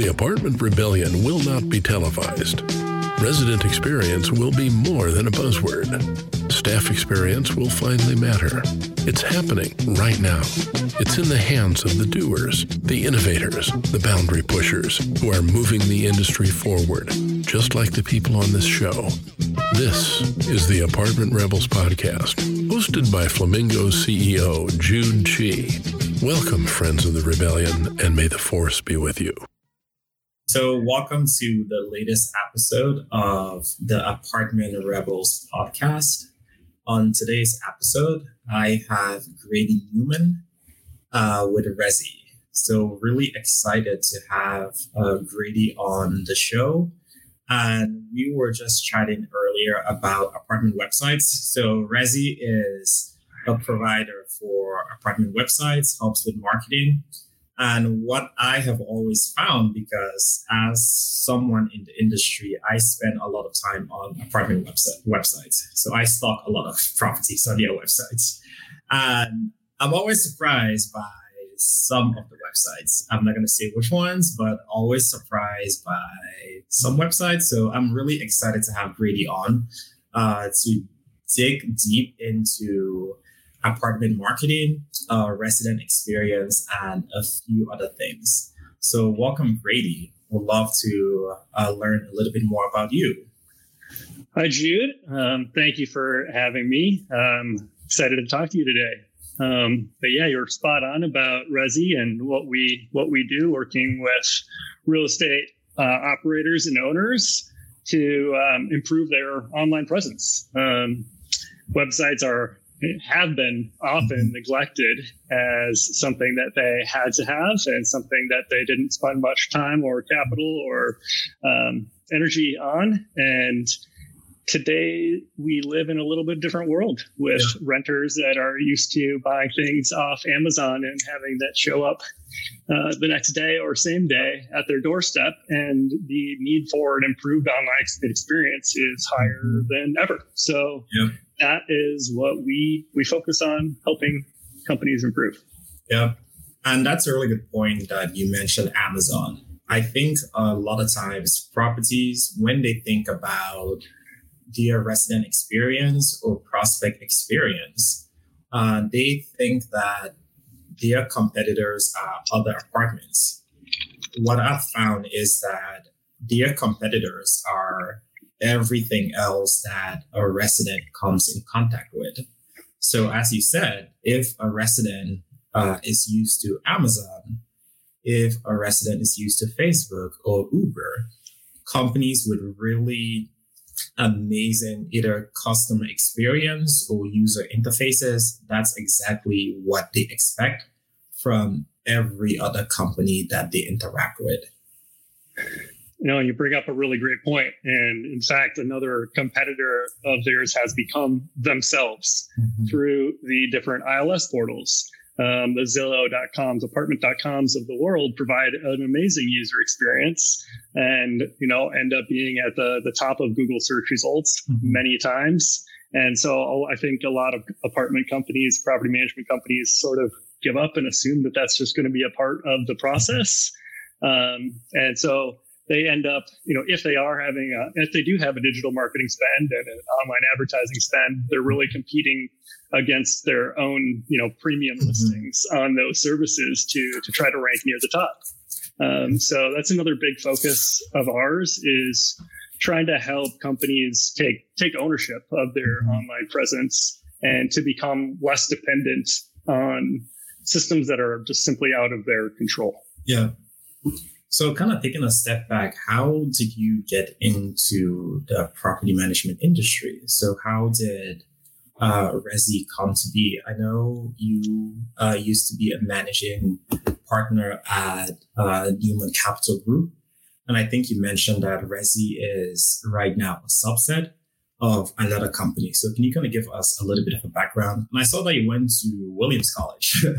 The Apartment Rebellion will not be televised. Resident experience will be more than a buzzword. Staff experience will finally matter. It's happening right now. It's in the hands of the doers, the innovators, the boundary pushers who are moving the industry forward, just like the people on this show. This is the Apartment Rebels podcast, hosted by Flamingo CEO Jude Chi. Welcome, friends of the rebellion, and may the force be with you. So, welcome to the latest episode of the Apartment Rebels podcast. On today's episode, I have Grady Newman uh, with Resi. So, really excited to have uh, Grady on the show. And we were just chatting earlier about apartment websites. So, Resi is a provider for apartment websites, helps with marketing. And what I have always found, because as someone in the industry, I spend a lot of time on apartment website, websites. So I stock a lot of properties on their websites. And I'm always surprised by some of the websites. I'm not going to say which ones, but always surprised by some websites. So I'm really excited to have Grady on uh, to dig deep into apartment marketing, uh, resident experience, and a few other things. So, welcome, Grady. We'd love to uh, learn a little bit more about you. Hi, Jude. Um, thank you for having me. Um, excited to talk to you today. Um, but yeah, you're spot on about Resi and what we what we do, working with real estate uh, operators and owners to um, improve their online presence. Um, websites are have been often mm-hmm. neglected as something that they had to have and something that they didn't spend much time or capital or um, energy on. And today we live in a little bit different world with yeah. renters that are used to buying things off Amazon and having that show up uh, the next day or same day at their doorstep. And the need for an improved online experience is higher mm-hmm. than ever. So, yeah that is what we we focus on helping companies improve. Yeah. And that's a really good point that you mentioned Amazon. I think a lot of times properties, when they think about their resident experience or prospect experience, uh, they think that their competitors are other apartments. What I've found is that their competitors are everything else that a resident comes in contact with. So, as you said, if a resident uh, is used to Amazon, if a resident is used to Facebook or Uber, companies with really amazing either customer experience or user interfaces, that's exactly what they expect from every other company that they interact with you know, you bring up a really great point. And in fact, another competitor of theirs has become themselves mm-hmm. through the different ILS portals. Um, the Zillow.coms, apartment.coms of the world provide an amazing user experience and, you know, end up being at the, the top of Google search results mm-hmm. many times. And so I think a lot of apartment companies, property management companies sort of give up and assume that that's just going to be a part of the process. Um, and so they end up, you know, if they are having, a, if they do have a digital marketing spend and an online advertising spend, they're really competing against their own, you know, premium mm-hmm. listings on those services to to try to rank near the top. Um, so that's another big focus of ours is trying to help companies take take ownership of their mm-hmm. online presence and to become less dependent on systems that are just simply out of their control. Yeah. So, kind of taking a step back, how did you get into the property management industry? So, how did uh, Resi come to be? I know you uh, used to be a managing partner at uh, Newman Capital Group. And I think you mentioned that Resi is right now a subset of another company. So, can you kind of give us a little bit of a background? And I saw that you went to Williams College.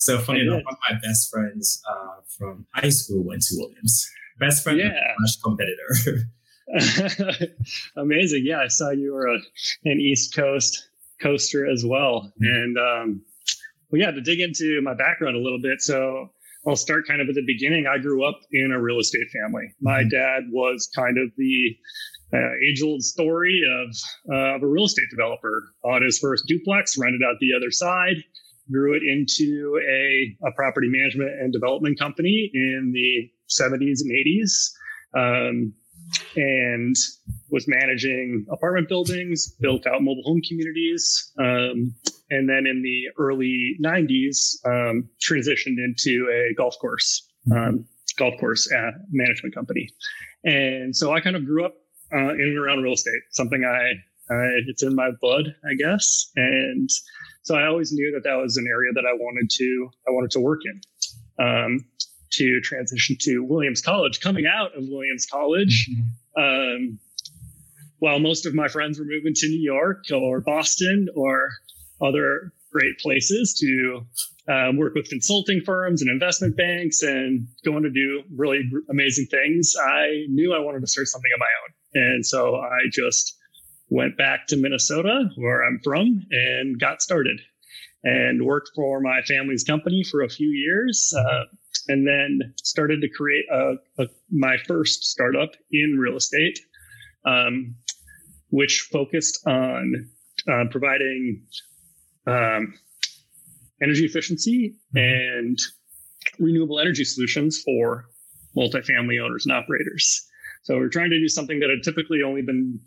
So funny enough, one of my best friends uh, from high school went to Williams. Best friend, yeah. competitor. Amazing. Yeah, I saw you were a, an East Coast coaster as well. Mm-hmm. And um, well, yeah, to dig into my background a little bit. So I'll start kind of at the beginning. I grew up in a real estate family. My mm-hmm. dad was kind of the uh, age old story of, uh, of a real estate developer. Bought his first duplex, rented out the other side, grew it into a, a property management and development company in the 70s and 80s. Um, and was managing apartment buildings, built out mobile home communities, um, and then in the early 90s um, transitioned into a golf course um, golf course uh, management company. And so I kind of grew up uh, in and around real estate, something I, I it's in my blood, I guess, and so I always knew that that was an area that I wanted to I wanted to work in. Um, to transition to Williams College. Coming out of Williams College, mm-hmm. um, while most of my friends were moving to New York or Boston or other great places to um, work with consulting firms and investment banks and going to do really amazing things, I knew I wanted to start something of my own. And so I just went back to Minnesota, where I'm from, and got started and worked for my family's company for a few years. Uh, and then started to create a, a, my first startup in real estate, um, which focused on uh, providing um, energy efficiency and renewable energy solutions for multifamily owners and operators. So we're trying to do something that had typically only been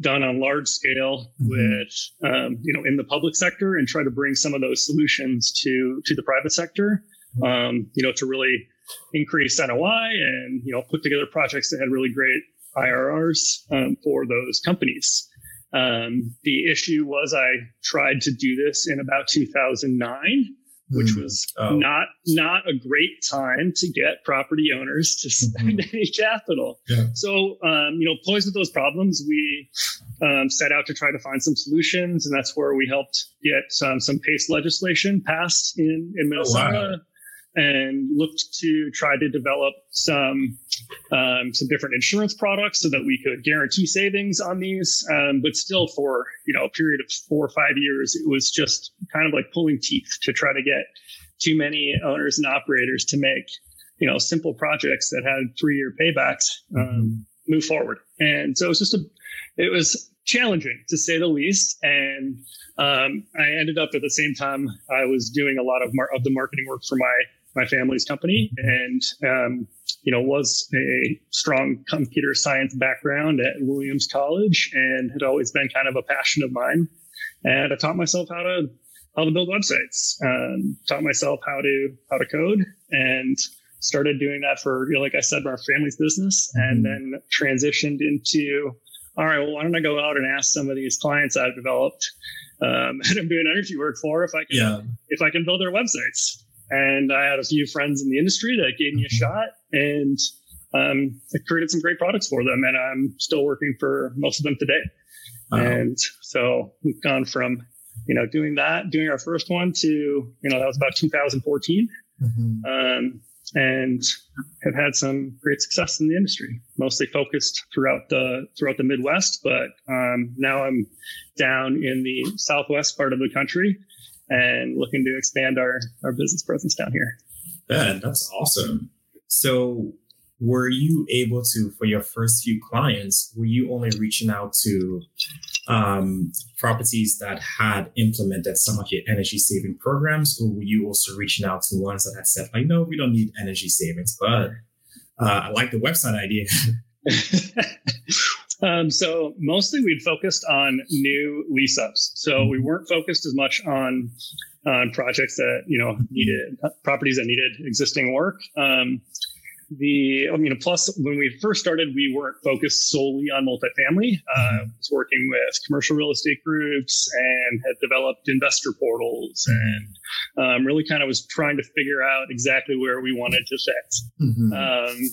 done on large scale mm-hmm. with um, you know in the public sector and try to bring some of those solutions to to the private sector um, you know, to really increase NOI and, you know, put together projects that had really great IRRs um, for those companies. Um, the issue was I tried to do this in about 2009, which hmm. was oh. not not a great time to get property owners to spend mm-hmm. any capital. Yeah. So, um, you know, poised with those problems, we um, set out to try to find some solutions, and that's where we helped get some some PACE legislation passed in in Minnesota. Oh, wow and looked to try to develop some um, some different insurance products so that we could guarantee savings on these. Um, but still, for you know a period of four or five years, it was just kind of like pulling teeth to try to get too many owners and operators to make you know simple projects that had three year paybacks um, mm-hmm. move forward. And so it was just a it was challenging to say the least. And um, I ended up at the same time I was doing a lot of mar- of the marketing work for my my family's company and um, you know was a strong computer science background at williams college and had always been kind of a passion of mine and i taught myself how to how to build websites um, taught myself how to how to code and started doing that for you know, like i said our family's business and mm-hmm. then transitioned into all right well why don't i go out and ask some of these clients i've developed um, and i'm doing energy work for if i can yeah. if i can build their websites and I had a few friends in the industry that gave me a mm-hmm. shot and um, I created some great products for them. And I'm still working for most of them today. Wow. And so we've gone from, you know, doing that, doing our first one to, you know, that was about 2014. Mm-hmm. Um, and have had some great success in the industry, mostly focused throughout the throughout the Midwest. But um, now I'm down in the Southwest part of the country, and looking to expand our, our business presence down here. Yeah, that's awesome. So, were you able to, for your first few clients, were you only reaching out to um, properties that had implemented some of your energy saving programs, or were you also reaching out to ones that had said, like, no, we don't need energy savings, but uh, I like the website idea. Um, so mostly we'd focused on new lease ups. So we mm-hmm. weren't focused as much on on projects that you know needed properties that needed existing work. Um, the I mean, plus when we first started, we weren't focused solely on multifamily. Uh, mm-hmm. I was working with commercial real estate groups and had developed investor portals mm-hmm. and um, really kind of was trying to figure out exactly where we wanted to fit. Mm-hmm. Um,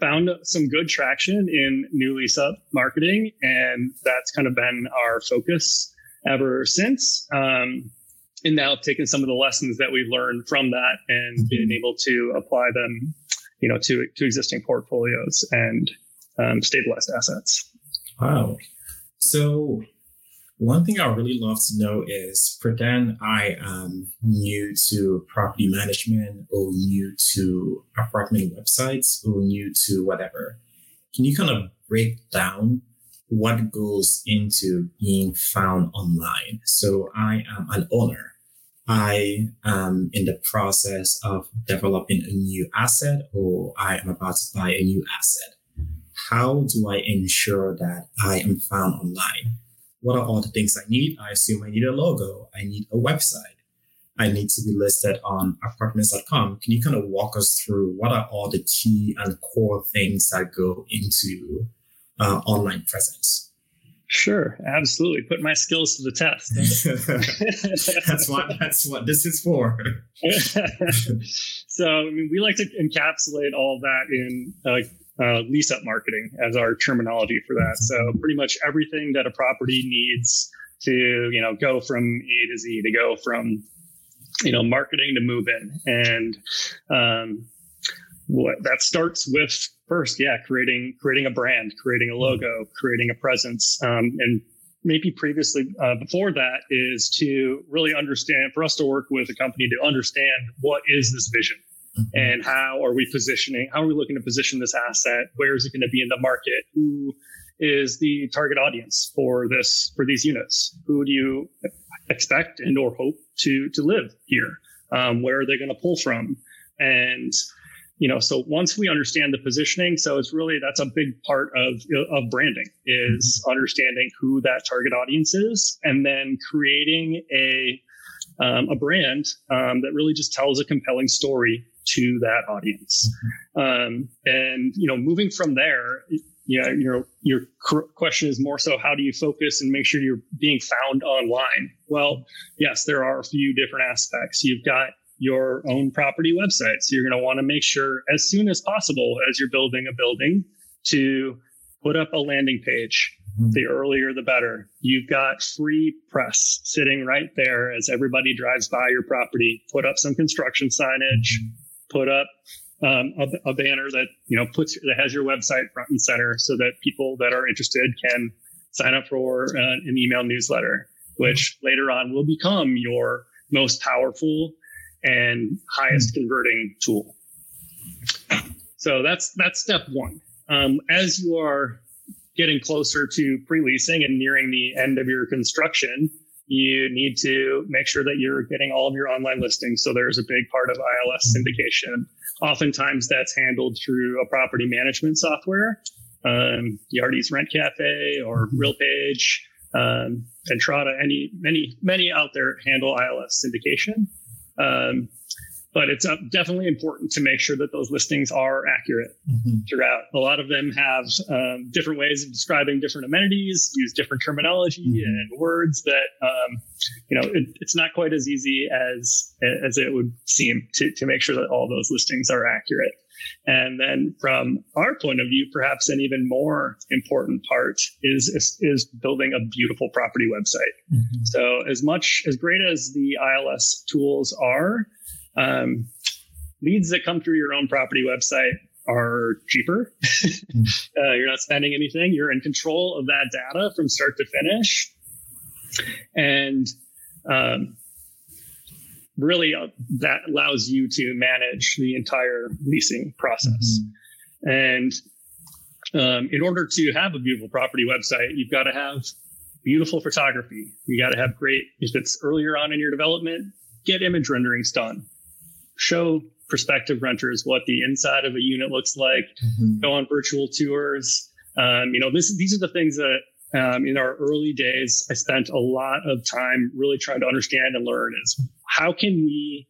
found some good traction in new lease up marketing, and that's kind of been our focus ever since. Um, and now I've taken some of the lessons that we've learned from that and mm-hmm. been able to apply them, you know, to to existing portfolios and um, stabilized assets. Wow. So One thing I really love to know is pretend I am new to property management or new to apartment websites or new to whatever. Can you kind of break down what goes into being found online? So I am an owner. I am in the process of developing a new asset or I am about to buy a new asset. How do I ensure that I am found online? What are all the things I need? I assume I need a logo. I need a website. I need to be listed on apartments.com. Can you kind of walk us through what are all the key and core things that go into uh, online presence? Sure, absolutely. Put my skills to the test. that's what that's what this is for. so, I mean, we like to encapsulate all that in uh, uh, lease up marketing as our terminology for that. So pretty much everything that a property needs to, you know, go from A to Z, to go from, you know, marketing to move in. And um, what that starts with first, yeah, creating creating a brand, creating a logo, creating a presence, um, and maybe previously uh, before that is to really understand for us to work with a company to understand what is this vision. And how are we positioning how are we looking to position this asset? Where is it going to be in the market? Who is the target audience for this for these units? Who do you expect and or hope to to live here? Um, where are they going to pull from? And you know so once we understand the positioning so it's really that's a big part of of branding is mm-hmm. understanding who that target audience is and then creating a um, a brand um, that really just tells a compelling story to that audience. Mm-hmm. Um, and you know, moving from there, yeah, your your question is more so how do you focus and make sure you're being found online? Well, yes, there are a few different aspects. You've got your own property website, so you're going to want to make sure as soon as possible as you're building a building to put up a landing page. Mm-hmm. The earlier, the better. You've got free press sitting right there as everybody drives by your property. Put up some construction signage. Put up um, a, a, banner that you know puts that has your website front and center, so that people that are interested can sign up for uh, an email newsletter, which later on will become your most powerful and highest converting tool. So that's that's step one. Um, as you are getting closer to pre-leasing and nearing the end of your construction, you need to make sure that you're getting all of your online listings. So there's a big part of ILS mm-hmm. syndication. Oftentimes that's handled through a property management software, um, Yardi's Rent Cafe or mm-hmm. RealPage, um, Entrata, any, many, many out there handle ILS syndication. Um, but it's uh, definitely important to make sure that those listings are accurate mm-hmm. throughout. A lot of them have um, different ways of describing different amenities, use different terminology mm-hmm. and words that um, you know it, it's not quite as easy as as it would seem to to make sure that all those listings are accurate. And then from our point of view, perhaps an even more important part is, is, is building a beautiful property website. Mm-hmm. So as much as great as the ILS tools are, um, leads that come through your own property website are cheaper. uh, you're not spending anything. You're in control of that data from start to finish. And um, really, uh, that allows you to manage the entire leasing process. Mm-hmm. And um, in order to have a beautiful property website, you've got to have beautiful photography. You got to have great, if it's earlier on in your development, get image renderings done show prospective renters what the inside of a unit looks like, mm-hmm. go on virtual tours. Um, you know, this, these are the things that um, in our early days, I spent a lot of time really trying to understand and learn is how can we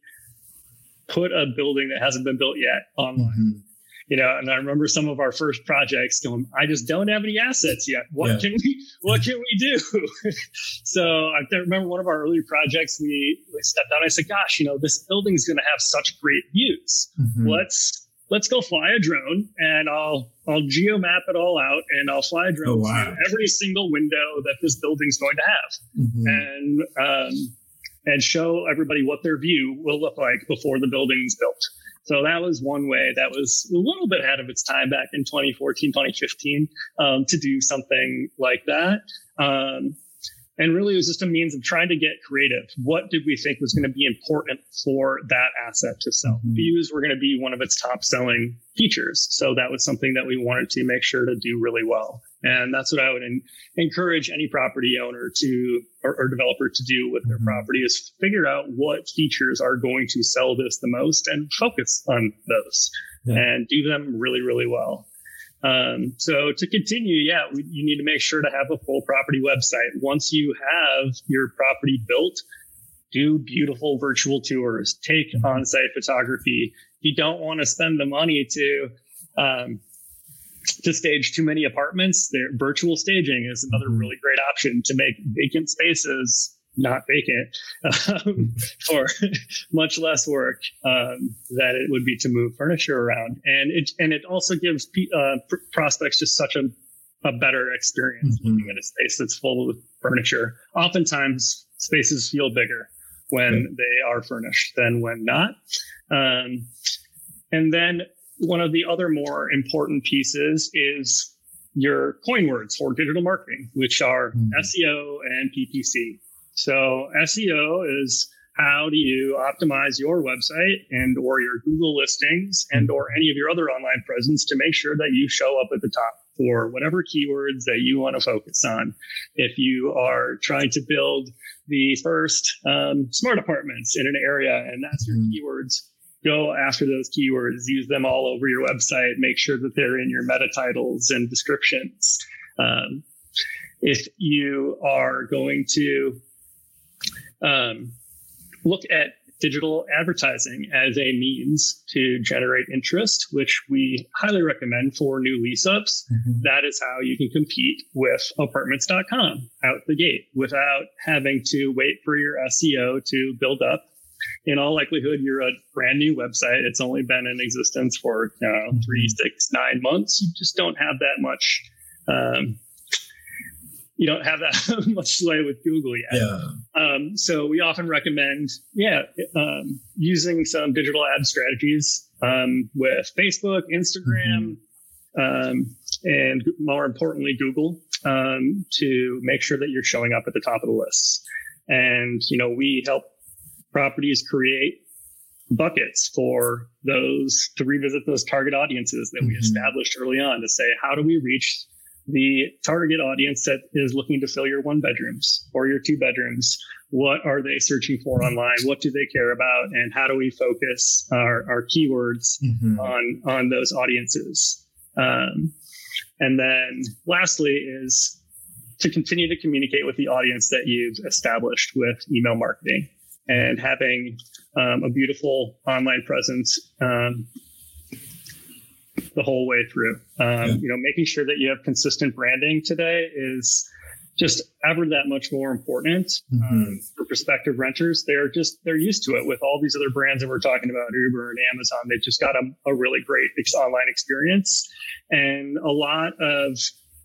put a building that hasn't been built yet online? Mm-hmm you know, and I remember some of our first projects going, I just don't have any assets yet. What yeah. can we, what can we do? so I remember one of our early projects, we, we stepped out. I said, gosh, you know, this building's going to have such great views. Mm-hmm. Let's, let's go fly a drone and I'll, I'll geo map it all out and I'll fly a drone oh, wow. every single window that this building's going to have. Mm-hmm. And, um, and show everybody what their view will look like before the building's built. So that was one way that was a little bit ahead of its time back in 2014, 2015 um, to do something like that. Um, and really, it was just a means of trying to get creative. What did we think was going to be important for that asset to sell? Mm-hmm. Views were going to be one of its top selling features. So that was something that we wanted to make sure to do really well. And that's what I would encourage any property owner to or, or developer to do with their mm-hmm. property is figure out what features are going to sell this the most and focus on those yeah. and do them really, really well. Um, so to continue, yeah, we, you need to make sure to have a full property website. Once you have your property built, do beautiful virtual tours, take mm-hmm. on-site photography. You don't want to spend the money to um, to stage too many apartments, there virtual staging is another mm-hmm. really great option to make vacant spaces not vacant um, for much less work um, that it would be to move furniture around. And it and it also gives uh, pr- prospects just such a, a better experience mm-hmm. living in a space that's full of furniture. Oftentimes, spaces feel bigger when they are furnished than when not. Um, and then one of the other more important pieces is your coin words for digital marketing, which are mm-hmm. SEO and PPC. So SEO is how do you optimize your website and or your Google listings and or any of your other online presence to make sure that you show up at the top for whatever keywords that you want to focus on. If you are trying to build the first um, smart apartments in an area and that's your mm-hmm. keywords, go after those keywords, use them all over your website, make sure that they're in your meta titles and descriptions. Um, if you are going to um, look at digital advertising as a means to generate interest, which we highly recommend for new lease ups. Mm-hmm. That is how you can compete with apartments.com out the gate without having to wait for your SEO to build up. In all likelihood, you're a brand new website. It's only been in existence for you know, mm-hmm. three, six, nine months. You just don't have that much um, you don't have that much sway with Google yet. Yeah. Um, so we often recommend, yeah, um, using some digital ad strategies um, with Facebook, Instagram, mm-hmm. and more importantly, Google um, to make sure that you're showing up at the top of the lists. And you know, we help properties create buckets for those to revisit those target audiences that mm-hmm. we established early on to say, how do we reach the target audience that is looking to fill your one bedrooms or your two bedrooms. What are they searching for online? What do they care about? And how do we focus our, our keywords mm-hmm. on, on those audiences? Um, and then lastly is to continue to communicate with the audience that you've established with email marketing and having um, a beautiful online presence um, the whole way through. Um, yeah. You know, making sure that you have consistent branding today is just ever that much more important mm-hmm. um, for prospective renters. They're just they're used to it with all these other brands that we're talking about, Uber and Amazon. They've just got a, a really great online experience, and a lot of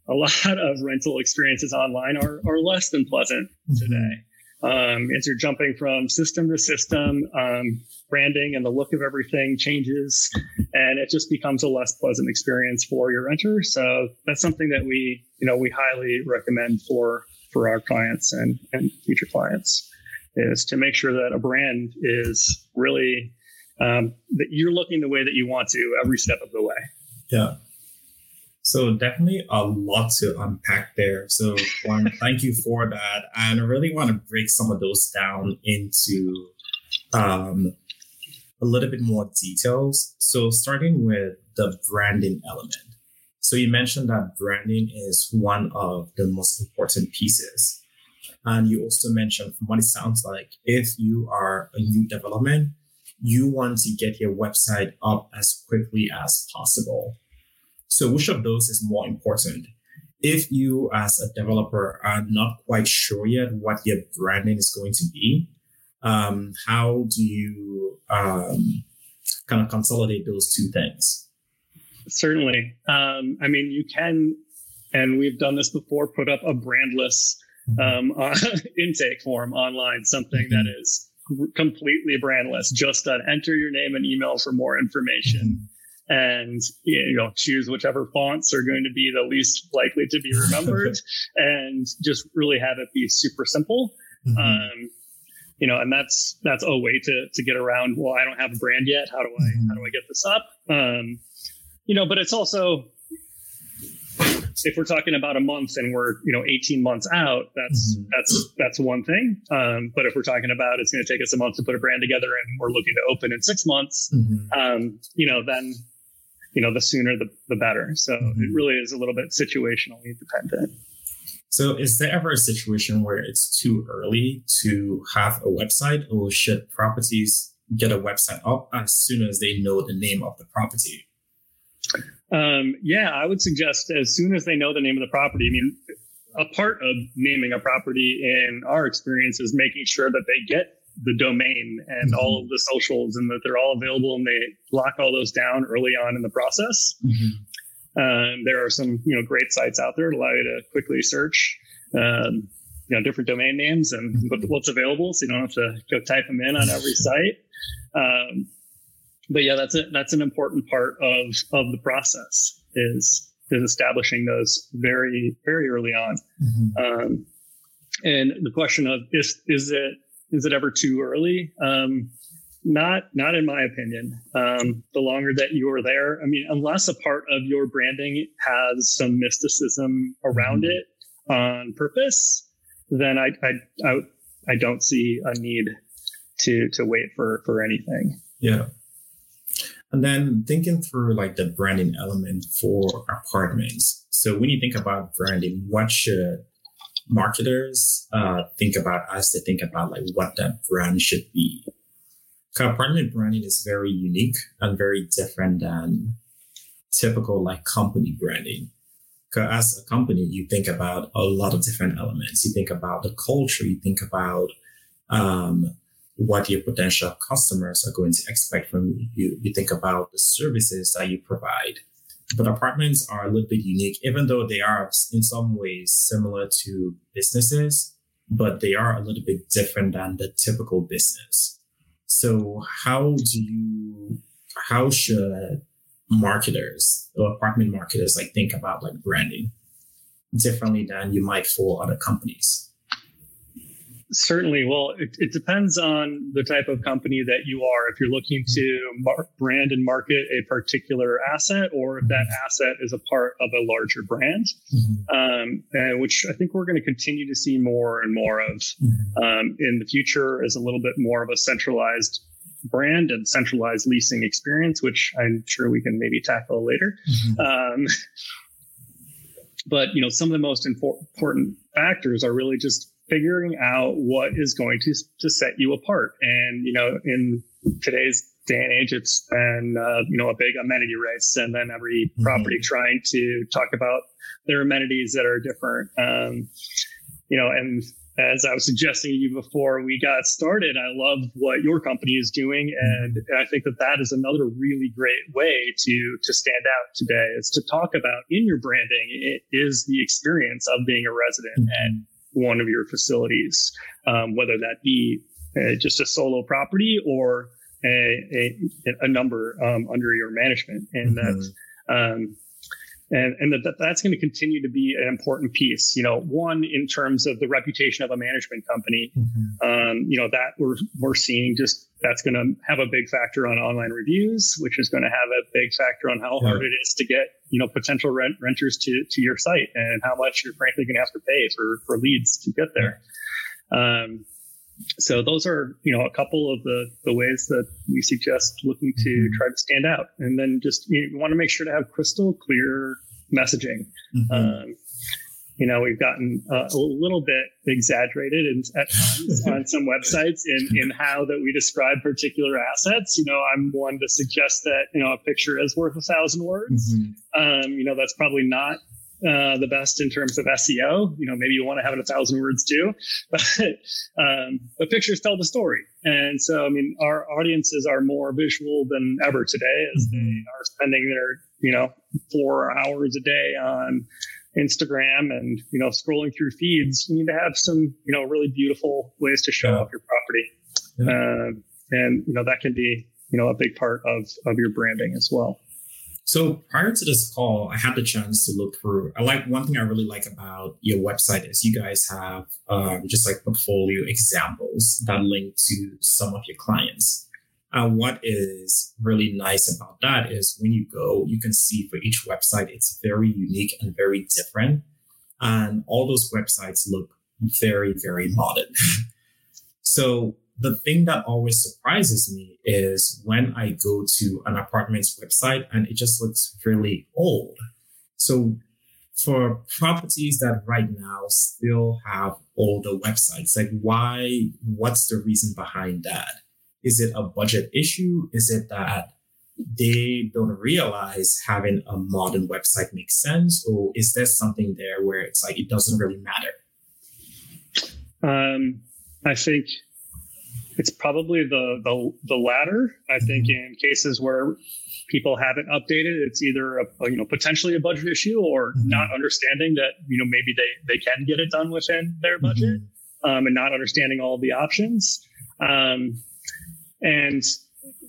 a lot of rental experiences online are, are less than pleasant mm-hmm. today. Um, as you're jumping from system to system, um, branding and the look of everything changes, and it just becomes a less pleasant experience for your renter. So that's something that we, you know, we highly recommend for for our clients and and future clients is to make sure that a brand is really um, that you're looking the way that you want to every step of the way. Yeah. So definitely a lot to unpack there. So one, thank you for that. And I really want to break some of those down into um, a little bit more details. So starting with the branding element. So you mentioned that branding is one of the most important pieces. And you also mentioned from what it sounds like, if you are a new development, you want to get your website up as quickly as possible. So which of those is more important? If you as a developer are not quite sure yet what your branding is going to be, um, how do you um, kind of consolidate those two things? Certainly. Um, I mean, you can, and we've done this before, put up a brandless mm-hmm. um, uh, intake form online, something mm-hmm. that is completely brandless, just enter your name and email for more information. And you know choose whichever fonts are going to be the least likely to be remembered and just really have it be super simple mm-hmm. um, you know and that's that's a way to to get around well i don't have a brand yet how do i mm-hmm. how do i get this up um, you know but it's also if we're talking about a month and we're you know 18 months out that's mm-hmm. that's that's one thing um, but if we're talking about it's going to take us a month to put a brand together and we're looking to open in six months mm-hmm. um, you know then you know the sooner the, the better so mm-hmm. it really is a little bit situationally dependent so is there ever a situation where it's too early to have a website or should properties get a website up as soon as they know the name of the property um, yeah, I would suggest as soon as they know the name of the property. I mean, a part of naming a property in our experience is making sure that they get the domain and mm-hmm. all of the socials and that they're all available and they lock all those down early on in the process. Mm-hmm. Um, there are some you know great sites out there that allow you to quickly search um, you know different domain names and mm-hmm. what's available, so you don't have to go type them in on every site. Um, but yeah, that's a, that's an important part of of the process is is establishing those very very early on. Mm-hmm. Um, and the question of is is it is it ever too early? Um, not not in my opinion. Um, the longer that you are there, I mean, unless a part of your branding has some mysticism around mm-hmm. it on purpose, then I, I I I don't see a need to to wait for for anything. Yeah. And then thinking through like the branding element for apartments. So when you think about branding, what should marketers uh, think about us, they think about like what that brand should be? Apartment branding is very unique and very different than typical like company branding. As a company, you think about a lot of different elements. You think about the culture. You think about um, what your potential customers are going to expect from you. You think about the services that you provide. But apartments are a little bit unique, even though they are in some ways similar to businesses, but they are a little bit different than the typical business. So how do you, how should marketers or apartment marketers like think about like branding differently than you might for other companies? Certainly. Well, it, it, depends on the type of company that you are. If you're looking to mar- brand and market a particular asset, or if that asset is a part of a larger brand, mm-hmm. um, and which I think we're going to continue to see more and more of mm-hmm. um, in the future, is a little bit more of a centralized brand and centralized leasing experience, which I'm sure we can maybe tackle later. Mm-hmm. Um, but you know, some of the most important factors are really just figuring out what is going to to set you apart. And you know, in today's day and age, it's been uh, you know a big amenity race, and then every mm-hmm. property trying to talk about their amenities that are different. Um, you know, and as I was suggesting to you before we got started, I love what your company is doing, and I think that that is another really great way to to stand out today. Is to talk about in your branding it is the experience of being a resident mm-hmm. and one of your facilities, um, whether that be uh, just a solo property or a, a, a number um, under your management. And mm-hmm. that's, um, and, and that, that's going to continue to be an important piece. You know, one in terms of the reputation of a management company. Mm-hmm. Um, you know that we're we're seeing just that's going to have a big factor on online reviews, which is going to have a big factor on how yeah. hard it is to get you know potential rent renters to to your site and how much you're frankly going to have to pay for for leads to get there. Um, so those are you know a couple of the the ways that we suggest looking to mm-hmm. try to stand out and then just you want to make sure to have crystal clear messaging mm-hmm. um, you know we've gotten uh, a little bit exaggerated in, at times on some websites in in how that we describe particular assets you know i'm one to suggest that you know a picture is worth a thousand words mm-hmm. um, you know that's probably not uh, the best in terms of SEO. You know, maybe you want to have it a thousand words too, but um, but pictures tell the story. And so, I mean, our audiences are more visual than ever today, as mm-hmm. they are spending their you know four hours a day on Instagram and you know scrolling through feeds. You need to have some you know really beautiful ways to show yeah. off your property, yeah. uh, and you know that can be you know a big part of of your branding as well. So prior to this call, I had the chance to look through. I like one thing I really like about your website is you guys have um, just like portfolio examples that link to some of your clients. And what is really nice about that is when you go, you can see for each website, it's very unique and very different. And all those websites look very, very modern. so the thing that always surprises me is when I go to an apartment's website and it just looks really old. So for properties that right now still have older websites, like why, what's the reason behind that? Is it a budget issue? Is it that they don't realize having a modern website makes sense? Or is there something there where it's like it doesn't really matter? Um, I think it's probably the the, the latter. I think mm-hmm. in cases where people haven't updated, it's either a, you know potentially a budget issue or mm-hmm. not understanding that you know maybe they they can get it done within their budget, mm-hmm. um, and not understanding all the options. Um, and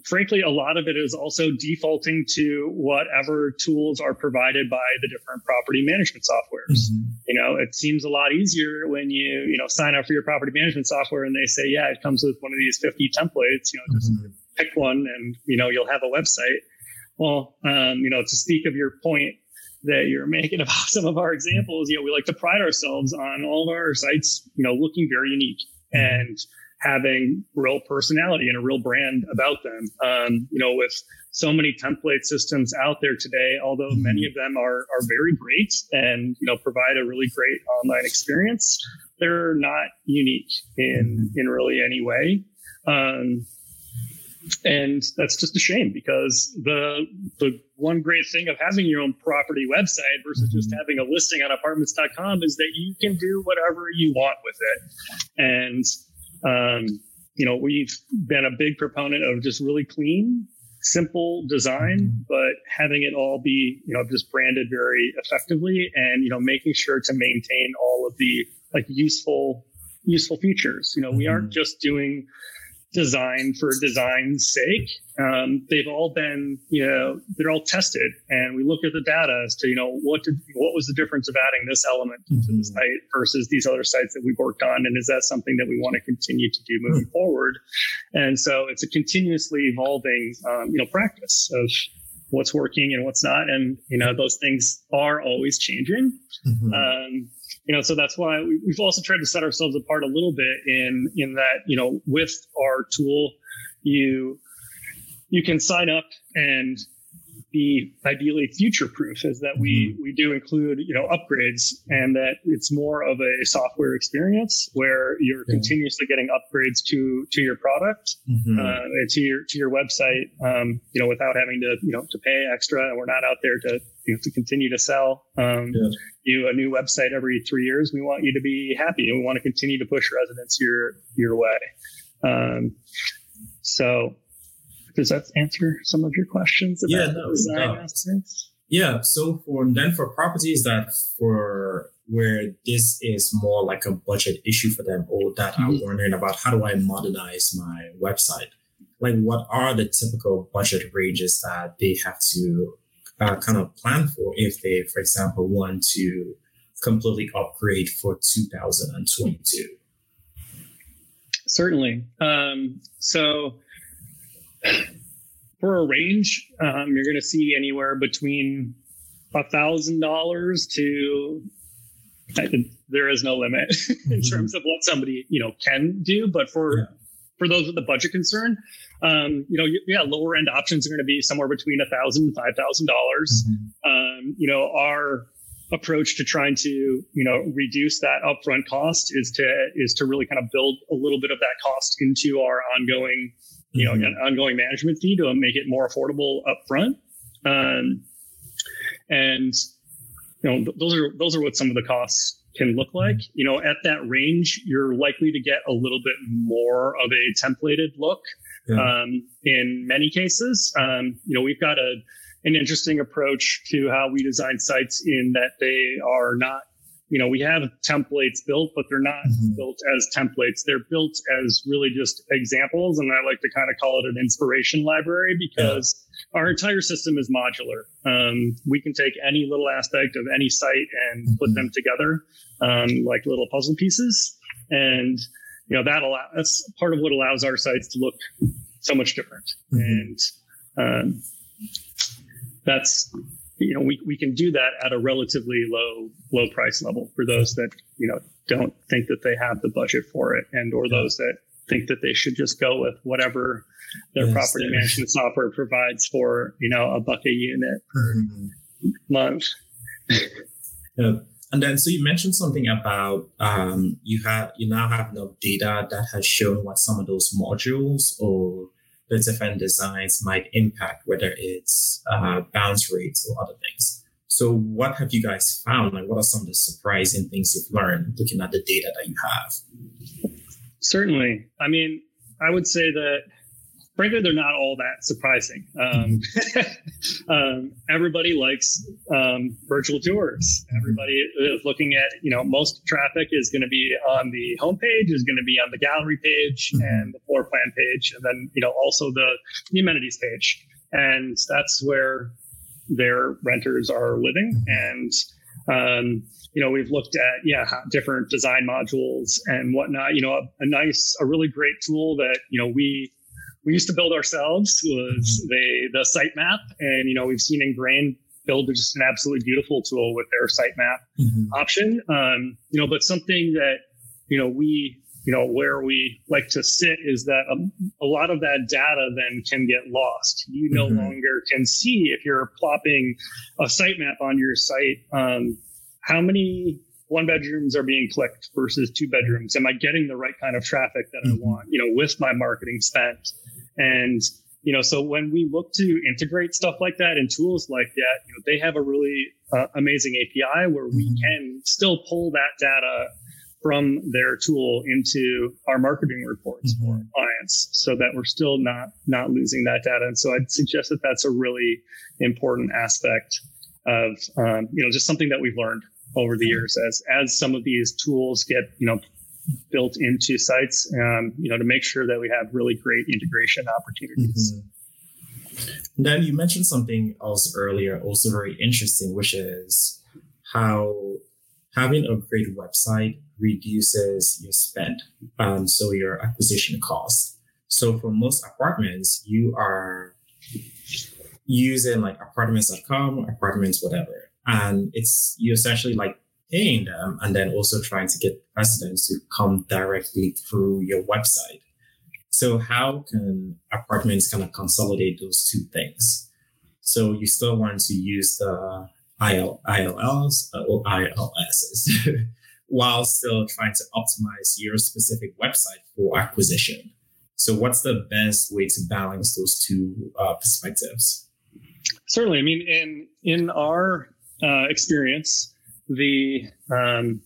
frankly, a lot of it is also defaulting to whatever tools are provided by the different property management softwares. Mm-hmm. You know, it seems a lot easier when you, you know, sign up for your property management software and they say, yeah, it comes with one of these 50 templates, you know, just mm-hmm. pick one and, you know, you'll have a website. Well, um, you know, to speak of your point that you're making about some of our examples, you know, we like to pride ourselves on all of our sites, you know, looking very unique and, having real personality and a real brand about them. Um, you know, with so many template systems out there today, although mm-hmm. many of them are are very great and you know provide a really great online experience, they're not unique in mm-hmm. in really any way. Um, and that's just a shame because the the one great thing of having your own property website versus mm-hmm. just having a listing on apartments.com is that you can do whatever you want with it and um, you know, we've been a big proponent of just really clean, simple design, mm-hmm. but having it all be, you know, just branded very effectively and, you know, making sure to maintain all of the like useful, useful features. You know, we aren't mm-hmm. just doing design for design's sake. Um, they've all been, you know, they're all tested, and we look at the data as to, you know, what did, what was the difference of adding this element mm-hmm. to the mm-hmm. site versus these other sites that we've worked on, and is that something that we want to continue to do moving mm-hmm. forward? And so it's a continuously evolving, um, you know, practice of what's working and what's not, and you know, those things are always changing. Mm-hmm. Um, you know, so that's why we, have also tried to set ourselves apart a little bit in in that you know with our tool, you you can sign up and be ideally future proof is that we mm-hmm. we do include you know upgrades and that it's more of a software experience where you're yeah. continuously getting upgrades to to your product mm-hmm. uh, to your to your website um, you know without having to you know to pay extra and we're not out there to you know, to continue to sell um, yeah. you a new website every three years we want you to be happy and we want to continue to push residents your your way um, so does that answer some of your questions about yeah, no, design aspects? Yeah. So for then for properties that for where this is more like a budget issue for them or that mm-hmm. are wondering about how do I modernize my website? Like what are the typical budget ranges that they have to uh, kind of plan for if they, for example, want to completely upgrade for 2022? Certainly. Um, so for a range, um, you're going to see anywhere between a thousand dollars to there is no limit in mm-hmm. terms of what somebody you know can do. But for yeah. for those with the budget concern, um, you know, yeah, lower end options are going to be somewhere between a thousand and five thousand dollars. Mm-hmm. Um, you know, our approach to trying to you know reduce that upfront cost is to is to really kind of build a little bit of that cost into our ongoing you know, mm-hmm. an ongoing management fee to make it more affordable upfront. Um, and you know, those are those are what some of the costs can look like. Mm-hmm. You know, at that range, you're likely to get a little bit more of a templated look. Yeah. Um, in many cases, um, you know, we've got a an interesting approach to how we design sites in that they are not you know, we have templates built, but they're not mm-hmm. built as templates. They're built as really just examples. And I like to kind of call it an inspiration library because yeah. our entire system is modular. Um, we can take any little aspect of any site and mm-hmm. put them together um, like little puzzle pieces. And, you know, that allow, that's part of what allows our sites to look so much different. Mm-hmm. And um, that's you know, we, we can do that at a relatively low low price level for those that you know don't think that they have the budget for it, and or those that think that they should just go with whatever their yes, property management software provides for you know a buck a unit per mm-hmm. month. yeah. And then, so you mentioned something about um, you have you now have enough data that has shown what some of those modules or the different designs might impact, whether it's uh, bounce rates or other things. So, what have you guys found? Like, what are some of the surprising things you've learned looking at the data that you have? Certainly. I mean, I would say that frankly, they're not all that surprising. Um, um, everybody likes um, virtual tours. Everybody is looking at, you know, most traffic is going to be on the homepage, is going to be on the gallery page mm-hmm. and the floor plan page, and then, you know, also the, the amenities page. And that's where their renters are living. And, um, you know, we've looked at, yeah, different design modules and whatnot. You know, a, a nice, a really great tool that, you know, we, we used to build ourselves was mm-hmm. the the sitemap, and you know we've seen Engrain build just an absolutely beautiful tool with their sitemap mm-hmm. option. Um, you know, but something that you know we you know where we like to sit is that a, a lot of that data then can get lost. You no mm-hmm. longer can see if you're plopping a sitemap on your site. Um, how many one bedrooms are being clicked versus two bedrooms? Am I getting the right kind of traffic that mm-hmm. I want? You know, with my marketing spent. And you know, so when we look to integrate stuff like that and tools like that, you know, they have a really uh, amazing API where we mm-hmm. can still pull that data from their tool into our marketing reports mm-hmm. for clients so that we're still not not losing that data and so i'd suggest that that's a really important aspect of um, you know just something that we've learned over the years as as some of these tools get you know built into sites, um, you know, to make sure that we have really great integration opportunities. Mm-hmm. Then you mentioned something else earlier, also very interesting, which is how having a great website reduces your spend, um, so your acquisition cost. So for most apartments, you are using like apartments.com, apartments, whatever. And it's you essentially like them and then also trying to get residents to come directly through your website. So how can apartments kind of consolidate those two things? So you still want to use the IL, ILLs uh, or ILSs while still trying to optimize your specific website for acquisition. So what's the best way to balance those two uh, perspectives? Certainly. I mean, in in our uh, experience, the um,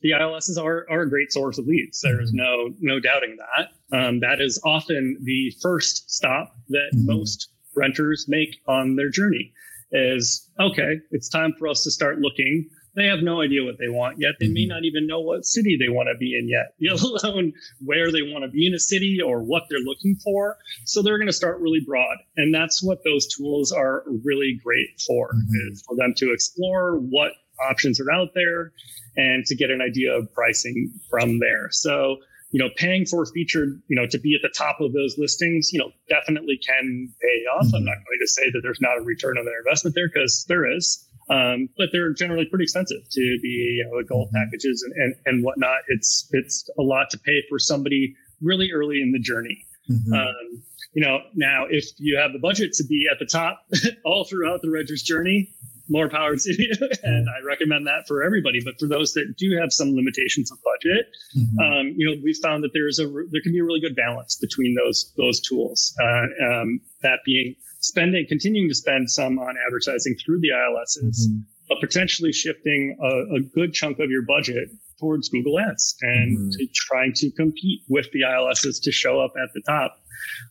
the ILSs are, are a great source of leads. There is no no doubting that. Um, that is often the first stop that mm-hmm. most renters make on their journey. Is okay. It's time for us to start looking. They have no idea what they want yet. They mm-hmm. may not even know what city they want to be in yet, let alone where they want to be in a city or what they're looking for. So they're going to start really broad, and that's what those tools are really great for. Mm-hmm. Is for them to explore what options are out there and to get an idea of pricing from there. So, you know, paying for featured, you know, to be at the top of those listings, you know, definitely can pay off. I'm not going to say that there's not a return on their investment there because there is. Um, but they're generally pretty expensive to be, you know, the gold mm-hmm. packages and, and, and whatnot. It's, it's a lot to pay for somebody really early in the journey. Mm-hmm. Um, you know, now if you have the budget to be at the top all throughout the renter's journey, more power to you. and I recommend that for everybody. But for those that do have some limitations of budget, mm-hmm. um, you know, we've found that there's a there can be a really good balance between those those tools. Uh, um, that being spending, continuing to spend some on advertising through the ILSs, mm-hmm. but potentially shifting a, a, good chunk of your budget towards Google Ads and mm-hmm. to trying to compete with the ILSs to show up at the top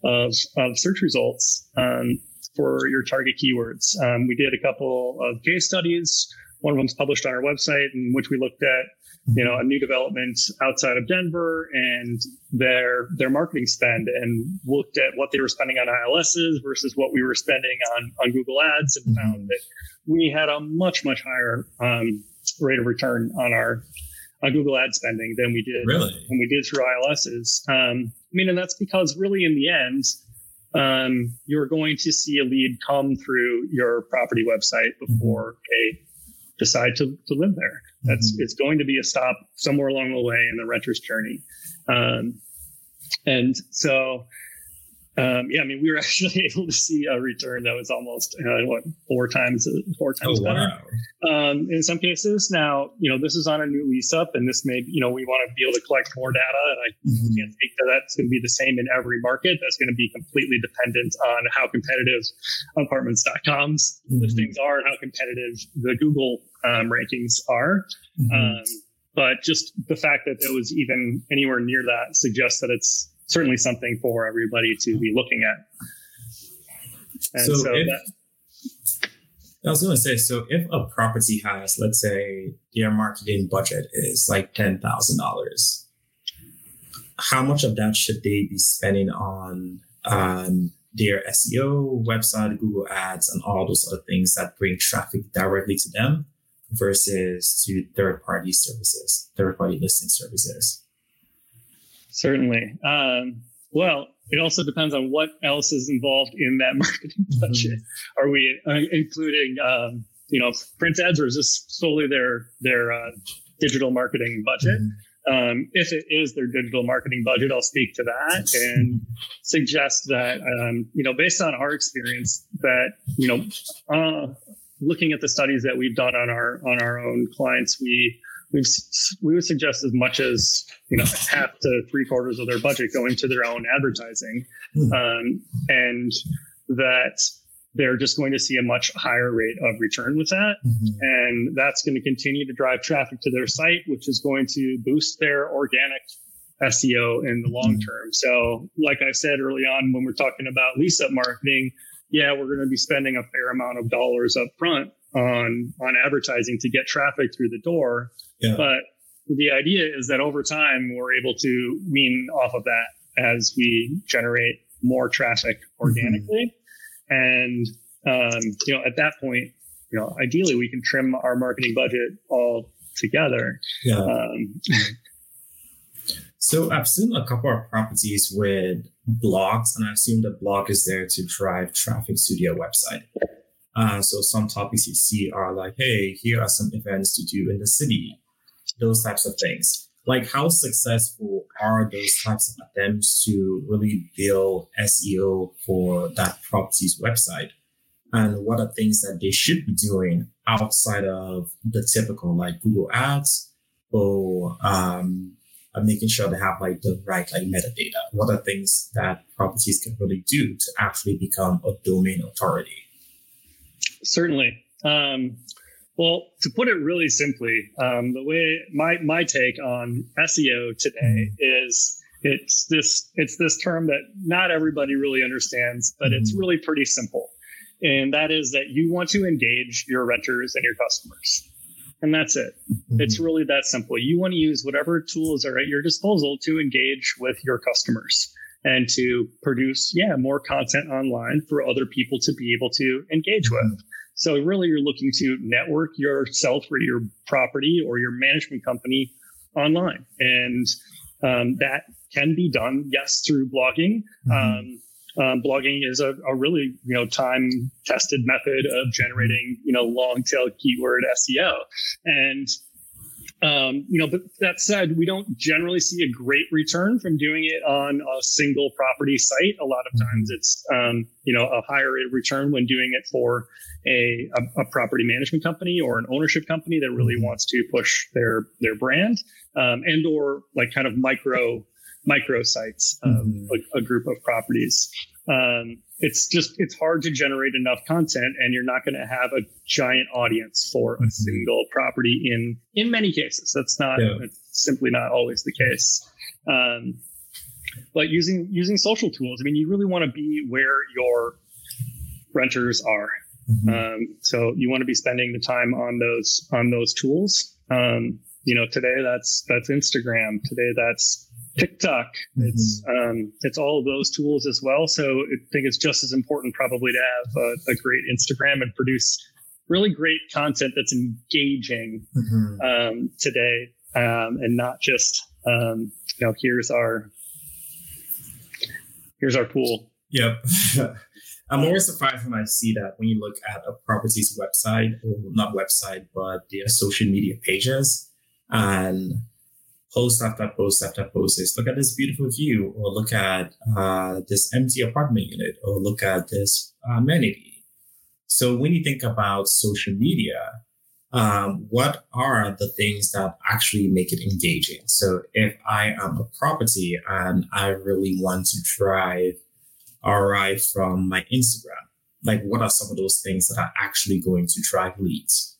of, of search results. Um, for your target keywords. Um, we did a couple of case studies one of them's published on our website, in which we looked at you know a new development outside of Denver and their their marketing spend and looked at what they were spending on ILSs versus what we were spending on on Google Ads and mm-hmm. found that we had a much much higher um, rate of return on our on Google ad spending than we did really when we did through ILSs. Um, I mean, and that's because really in the end, um, you're going to see a lead come through your property website mm-hmm. before mm-hmm. they decide to, to live there. That's mm-hmm. it's going to be a stop somewhere along the way in the renter's journey. Um, and so um, yeah, I mean, we were actually able to see a return that was almost uh, what four times four times oh, better wow. um, in some cases. Now, you know, this is on a new lease up, and this may, you know, we want to be able to collect more data, and I mm-hmm. can't speak that that's going to be the same in every market. That's going to be completely dependent on how competitive apartments.com's mm-hmm. listings are and how competitive the Google um, rankings are. Mm-hmm. Um, but just the fact that it was even anywhere near that suggests that it's certainly something for everybody to be looking at. And so, so if, that, I was going to say, so if a property has, let's say, their marketing budget is like ten thousand dollars, how much of that should they be spending on um, their SEO, website, Google Ads, and all those other things that bring traffic directly to them versus to third party services, third party listing services? Certainly. Um, well, it also depends on what else is involved in that marketing mm-hmm. budget. Mm-hmm. Are we uh, including, um, you know, print ads, or is this solely their their uh, digital marketing budget? Mm-hmm. Um, if it is their digital marketing budget, I'll speak to that and suggest that, um, you know, based on our experience, that you know, uh, looking at the studies that we've done on our on our own clients, we we we would suggest as much as you know half to three quarters of their budget going to their own advertising, hmm. um, and that they're just going to see a much higher rate of return with that, mm-hmm. and that's going to continue to drive traffic to their site, which is going to boost their organic SEO in the long mm-hmm. term. So, like I said early on, when we're talking about lease up marketing, yeah, we're going to be spending a fair amount of dollars up front on on advertising to get traffic through the door. Yeah. But the idea is that over time, we're able to wean off of that as we generate more traffic organically. Mm-hmm. And, um, you know, at that point, you know, ideally we can trim our marketing budget all together. Yeah. Um, so I've seen a couple of properties with blogs, and I assume the blog is there to drive traffic to their website. Uh, so some topics you see are like, hey, here are some events to do in the city those types of things. Like, how successful are those types of attempts to really build SEO for that property's website? And what are things that they should be doing outside of the typical like Google Ads or um, making sure they have like the right like metadata? What are things that properties can really do to actually become a domain authority? Certainly. Um, well, to put it really simply, um, the way my my take on SEO today mm-hmm. is it's this it's this term that not everybody really understands, but mm-hmm. it's really pretty simple, and that is that you want to engage your renters and your customers, and that's it. Mm-hmm. It's really that simple. You want to use whatever tools are at your disposal to engage with your customers and to produce, yeah, more content online for other people to be able to engage with. So really, you're looking to network yourself or your property or your management company online, and um, that can be done, yes, through blogging. Mm-hmm. Um, um, blogging is a, a, really you know time tested method of generating you know long tail keyword SEO, and um, you know, but that said, we don't generally see a great return from doing it on a single property site. A lot of mm-hmm. times it's, um, you know, a higher return when doing it for a, a, a, property management company or an ownership company that really mm-hmm. wants to push their, their brand, um, and or like kind of micro, micro sites mm-hmm. a, a, group of properties. Um, it's just it's hard to generate enough content and you're not going to have a giant audience for a mm-hmm. single property in in many cases that's not yeah. that's simply not always the case um, but using using social tools i mean you really want to be where your renters are Mm-hmm. Um, so you want to be spending the time on those on those tools. Um, you know, today that's that's Instagram. Today that's TikTok. Mm-hmm. It's um, it's all of those tools as well. So I think it's just as important probably to have a, a great Instagram and produce really great content that's engaging mm-hmm. um, today, um, and not just um, you know here's our here's our pool. Yep. I'm always surprised when I see that when you look at a property's website, or not website, but their social media pages, and post after post after post is look at this beautiful view, or look at uh, this empty apartment unit, or look at this amenity. So when you think about social media, um, what are the things that actually make it engaging? So if I am a property and I really want to drive ROI from my Instagram, like what are some of those things that are actually going to drive leads?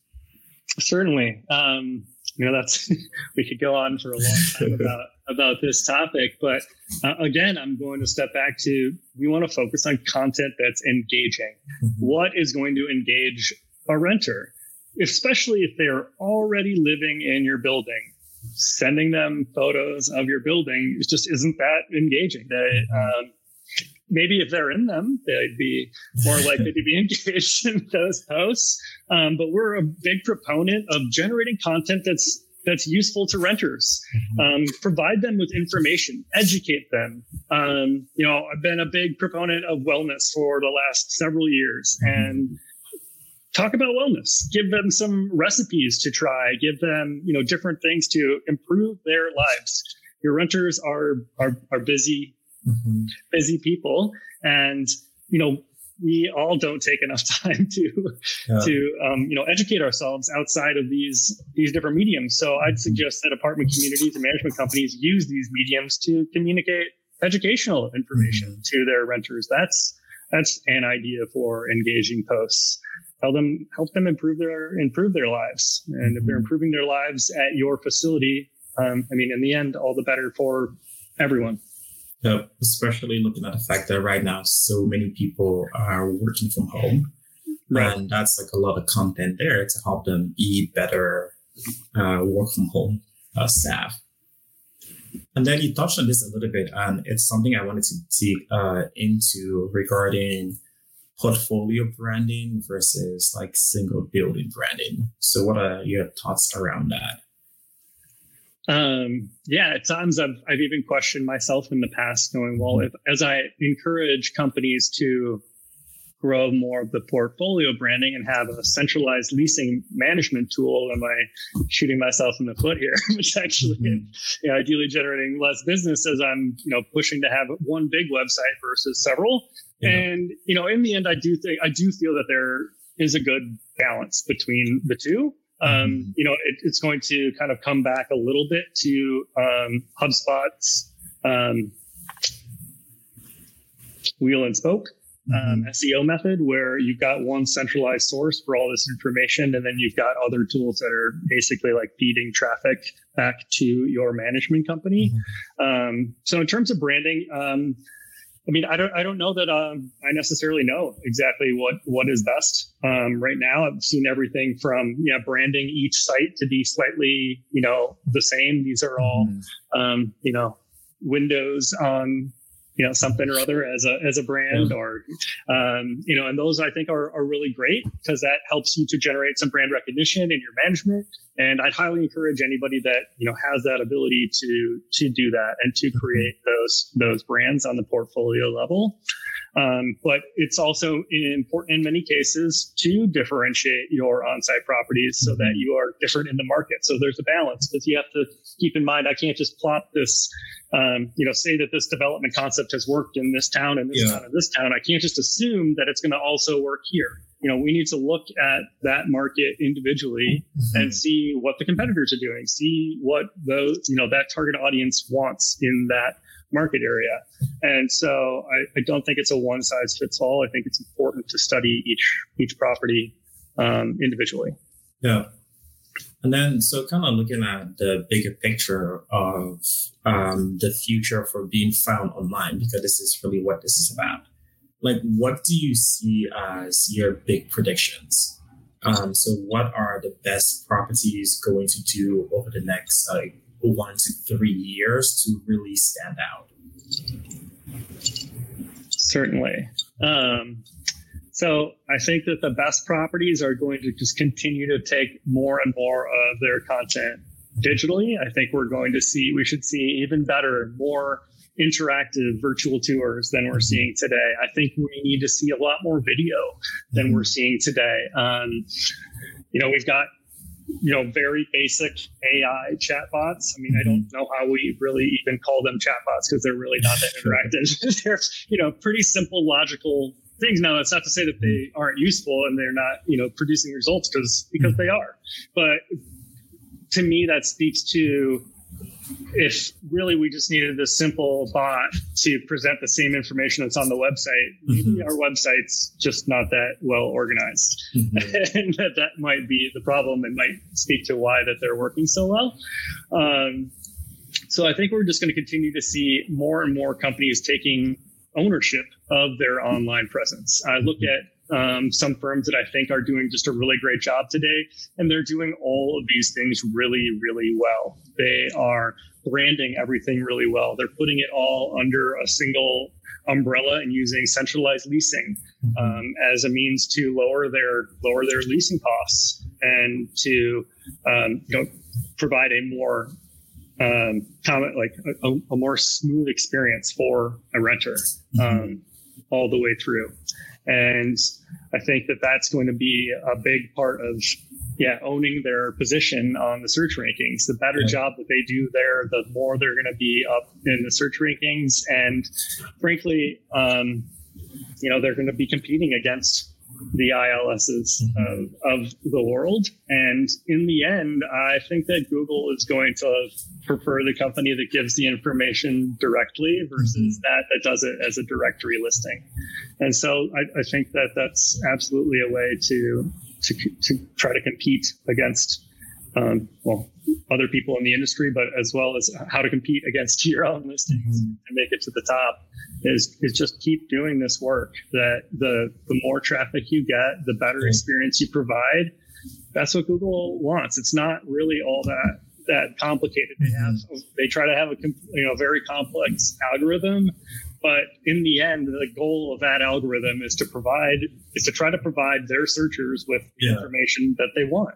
Certainly. Um, you know, that's, we could go on for a long time about, about this topic, but uh, again, I'm going to step back to, we want to focus on content that's engaging. Mm-hmm. What is going to engage a renter? especially if they're already living in your building sending them photos of your building just isn't that engaging they um, maybe if they're in them they'd be more likely to be engaged in those posts um, but we're a big proponent of generating content that's that's useful to renters. Mm-hmm. Um, provide them with information, educate them. Um, you know, I've been a big proponent of wellness for the last several years, mm-hmm. and talk about wellness give them some recipes to try give them you know different things to improve their lives your renters are are, are busy mm-hmm. busy people and you know we all don't take enough time to yeah. to um, you know educate ourselves outside of these these different mediums so i'd mm-hmm. suggest that apartment communities and management companies use these mediums to communicate educational information mm-hmm. to their renters that's that's an idea for engaging posts help them help them improve their improve their lives. And if they're mm-hmm. improving their lives at your facility, um, I mean, in the end, all the better for everyone. Yeah, especially looking at the fact that right now so many people are working from home, right. and that's like a lot of content there to help them be better uh, work from home uh, staff. And then you touched on this a little bit, and it's something I wanted to dig uh, into regarding portfolio branding versus like single building branding. So, what are your thoughts around that? Um, yeah, at times I've I've even questioned myself in the past, going, well, if as I encourage companies to grow more of the portfolio branding and have a centralized leasing management tool, am I shooting myself in the foot here? Which actually, mm-hmm. you know, ideally generating less business as I'm, you know, pushing to have one big website versus several. Yeah. And you know, in the end, I do think I do feel that there is a good balance between the two. Um, mm-hmm. You know, it, it's going to kind of come back a little bit to um, HubSpot's um, wheel and spoke um, mm-hmm. SEO method, where you've got one centralized source for all this information, and then you've got other tools that are basically like feeding traffic back to your management company. Mm-hmm. Um, so, in terms of branding, um, I mean, I don't, I don't know that um, I necessarily know exactly what what is best um, right now. I've seen everything from yeah, branding each site to be slightly, you know, the same. These are all, mm. um, you know, windows on you know something or other as a as a brand or um, you know and those i think are, are really great because that helps you to generate some brand recognition in your management. And i'd highly encourage anybody that you know has that ability to to do that and to mm-hmm. create those those brands on the portfolio level um, but it's also important in many cases to differentiate your on-site properties so that mm-hmm. you are different in the market. So there's a balance because you have to keep in mind I can't just plot this, um, you know, say that this development concept has worked in this town and this yeah. town and this town. I can't just assume that it's going to also work here. You know, we need to look at that market individually mm-hmm. and see what the competitors are doing, see what those, you know, that target audience wants in that market area. And so I, I don't think it's a one size fits all. I think it's important to study each each property um, individually. Yeah. And then, so kind of looking at the bigger picture of um, the future for being found online, because this is really what this is about. like what do you see as your big predictions? Um, so what are the best properties going to do over the next like one to three years to really stand out? Certainly. Um, so I think that the best properties are going to just continue to take more and more of their content digitally. I think we're going to see, we should see even better, more interactive virtual tours than we're seeing today. I think we need to see a lot more video than we're seeing today. Um, you know, we've got you know very basic AI chatbots. I mean, I don't mm-hmm. know how we really even call them chatbots because they're really not that interactive. they're you know pretty simple, logical things. Now, that's not to say that they aren't useful and they're not you know producing results because because they are. But to me, that speaks to if really we just needed this simple bot to present the same information that's on the website, mm-hmm. our website's just not that well organized. Mm-hmm. and that, that might be the problem and might speak to why that they're working so well. Um, so I think we're just going to continue to see more and more companies taking ownership of their online presence. I look mm-hmm. at um, some firms that I think are doing just a really great job today, and they're doing all of these things really, really well. They are branding everything really well. They're putting it all under a single umbrella and using centralized leasing mm-hmm. um, as a means to lower their lower their leasing costs and to um, you know provide a more um, comment like a, a, more smooth experience for a renter mm-hmm. um, all the way through. And I think that that's going to be a big part of yeah, owning their position on the search rankings. The better job that they do there, the more they're going to be up in the search rankings. And frankly, um, you know, they're going to be competing against the ILSs of, of, the world. And in the end, I think that Google is going to prefer the company that gives the information directly versus mm-hmm. that that does it as a directory listing. And so I, I think that that's absolutely a way to to, to try to compete against um, well other people in the industry, but as well as how to compete against your own listings mm-hmm. and make it to the top is is just keep doing this work. That the the more traffic you get, the better mm-hmm. experience you provide. That's what Google wants. It's not really all that that complicated. They have mm-hmm. they try to have a you know very complex algorithm but in the end, the goal of that algorithm is to provide is to try to provide their searchers with the yeah. information that they want.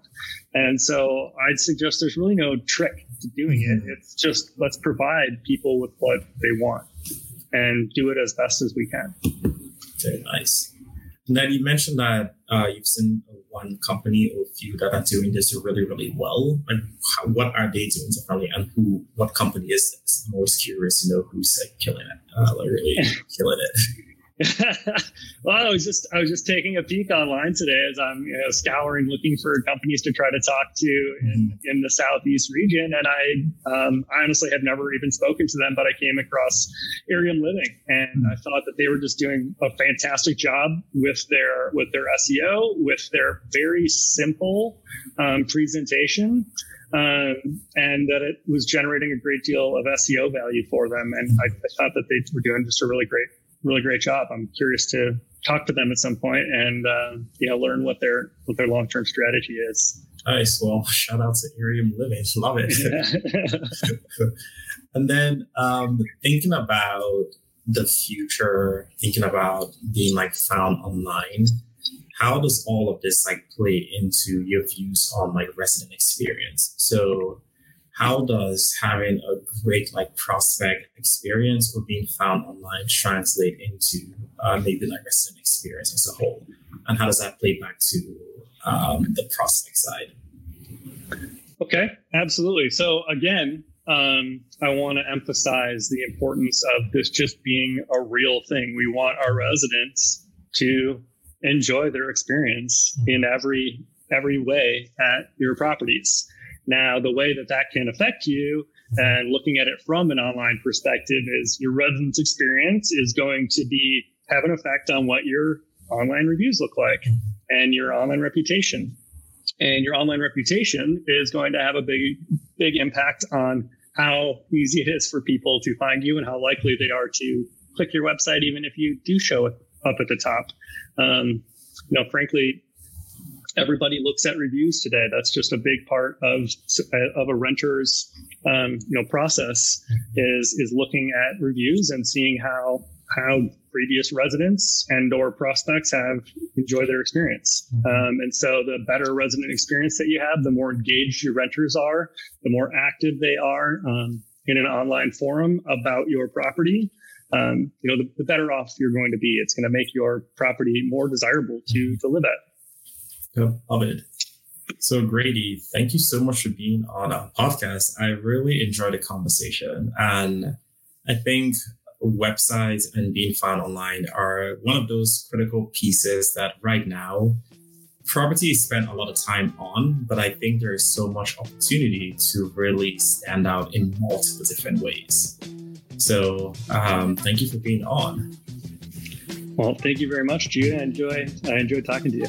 And so I'd suggest there's really no trick to doing it. Mm-hmm. It's just let's provide people with what they want and do it as best as we can. Very nice. And then you mentioned that uh, you've seen one company or a few that are doing this really, really well. Like, how, what are they doing differently, and who, what company is this? I'm always curious to know who's like killing it, uh, like really killing it. well, I was just I was just taking a peek online today as I'm you know, scouring, looking for companies to try to talk to in, mm-hmm. in the southeast region, and I um, I honestly had never even spoken to them, but I came across Arium Living, and I thought that they were just doing a fantastic job with their with their SEO, with their very simple um, presentation. Um, and that it was generating a great deal of SEO value for them. And I, I, thought that they were doing just a really great really great job. I'm curious to talk to them at some point and uh, you know learn what their what their long term strategy is. Nice. Well, shout out to Arium Living. Love it. and then um, thinking about the future, thinking about being like found online, how does all of this like play into your views on like resident experience? So how does having a great like prospect experience or being found online translate into uh, maybe like resident experience as a whole? And how does that play back to um, the prospect side? Okay absolutely. So again um, i want to emphasize the importance of this just being a real thing. We want our residents to enjoy their experience in every every way at your properties now, the way that that can affect you and looking at it from an online perspective is your residence experience is going to be have an effect on what your online reviews look like and your online reputation. And your online reputation is going to have a big, big impact on how easy it is for people to find you and how likely they are to click your website, even if you do show up at the top. Um, you know, frankly, everybody looks at reviews today. That's just a big part of of a renter's um, you know process is is looking at reviews and seeing how how previous residents and or prospects have enjoyed their experience. Mm-hmm. Um, and so the better resident experience that you have, the more engaged your renters are, the more active they are um, in an online forum about your property. Um, you know, the, the, better off you're going to be. It's going to make your property more desirable to to live at. Yep, love it. So Grady, thank you so much for being on our podcast. I really enjoyed the conversation, and I think websites and being found online are one of those critical pieces that right now property is spent a lot of time on, but I think there is so much opportunity to really stand out in multiple different ways. So um, thank you for being on. Well, thank you very much, Jude. I enjoy I enjoyed talking to you.